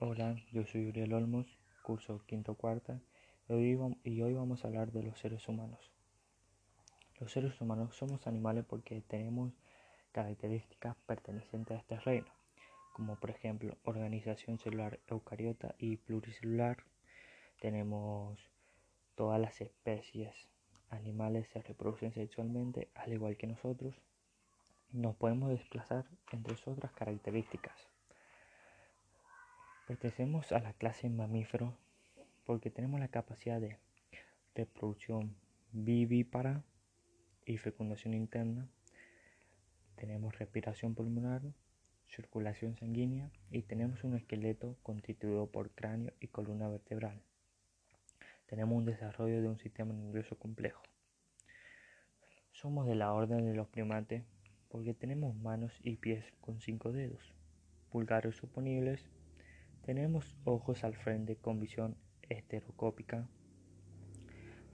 Hola, yo soy Uriel Olmos, curso quinto cuarta, y hoy, vamos a hablar de los seres humanos. Los seres humanos somos animales porque tenemos características pertenecientes a este reino, como por ejemplo organización celular eucariota y pluricelular. Tenemos todas las especies animales se reproducen sexualmente al igual que nosotros. Nos podemos desplazar entre otras características. Pertenecemos a la clase mamífero porque tenemos la capacidad de reproducción vivípara y fecundación interna. Tenemos respiración pulmonar, circulación sanguínea y tenemos un esqueleto constituido por cráneo y columna vertebral. Tenemos un desarrollo de un sistema nervioso complejo. Somos de la orden de los primates porque tenemos manos y pies con cinco dedos, pulgares suponibles tenemos ojos al frente con visión estereoscópica.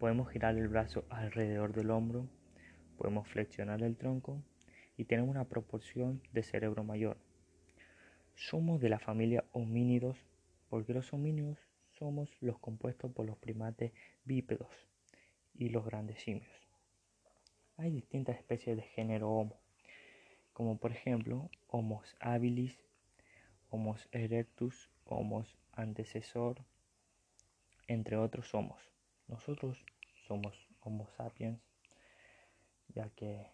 Podemos girar el brazo alrededor del hombro. Podemos flexionar el tronco y tenemos una proporción de cerebro mayor. Somos de la familia homínidos porque los homínidos somos los compuestos por los primates bípedos y los grandes simios. Hay distintas especies de género Homo, como por ejemplo Homo habilis, Homo erectus, Homo antecesor, entre otros somos. Nosotros somos Homo sapiens, ya que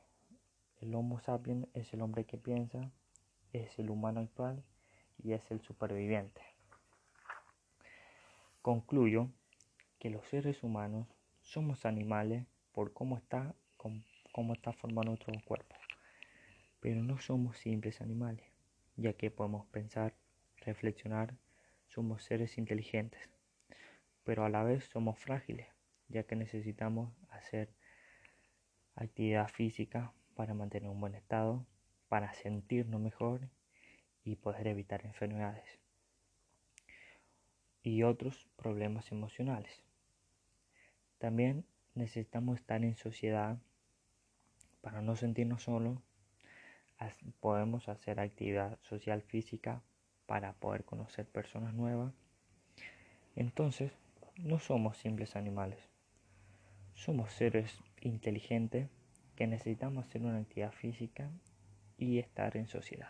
el Homo sapiens es el hombre que piensa, es el humano actual y es el superviviente. Concluyo que los seres humanos somos animales por cómo está, cómo está formado nuestro cuerpo, pero no somos simples animales, ya que podemos pensar, reflexionar, somos seres inteligentes, pero a la vez somos frágiles, ya que necesitamos hacer actividad física para mantener un buen estado, para sentirnos mejor y poder evitar enfermedades y otros problemas emocionales. También necesitamos estar en sociedad para no sentirnos solos. Podemos hacer actividad social física para poder conocer personas nuevas. Entonces, no somos simples animales. Somos seres inteligentes que necesitamos hacer una actividad física y estar en sociedad.